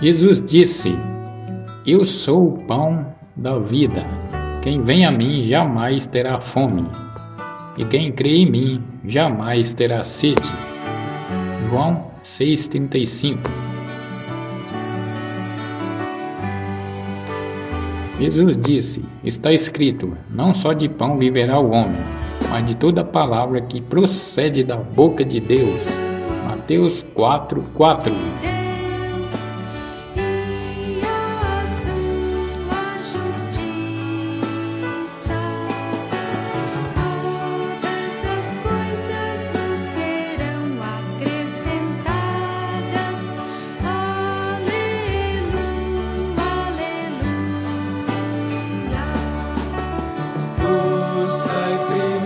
Jesus disse: Eu sou o pão da vida. Quem vem a mim jamais terá fome, e quem crê em mim jamais terá sede. João 6,35 Jesus disse: Está escrito: Não só de pão viverá o homem, mas de toda palavra que procede da boca de Deus. Mateus 4, 4 Skype.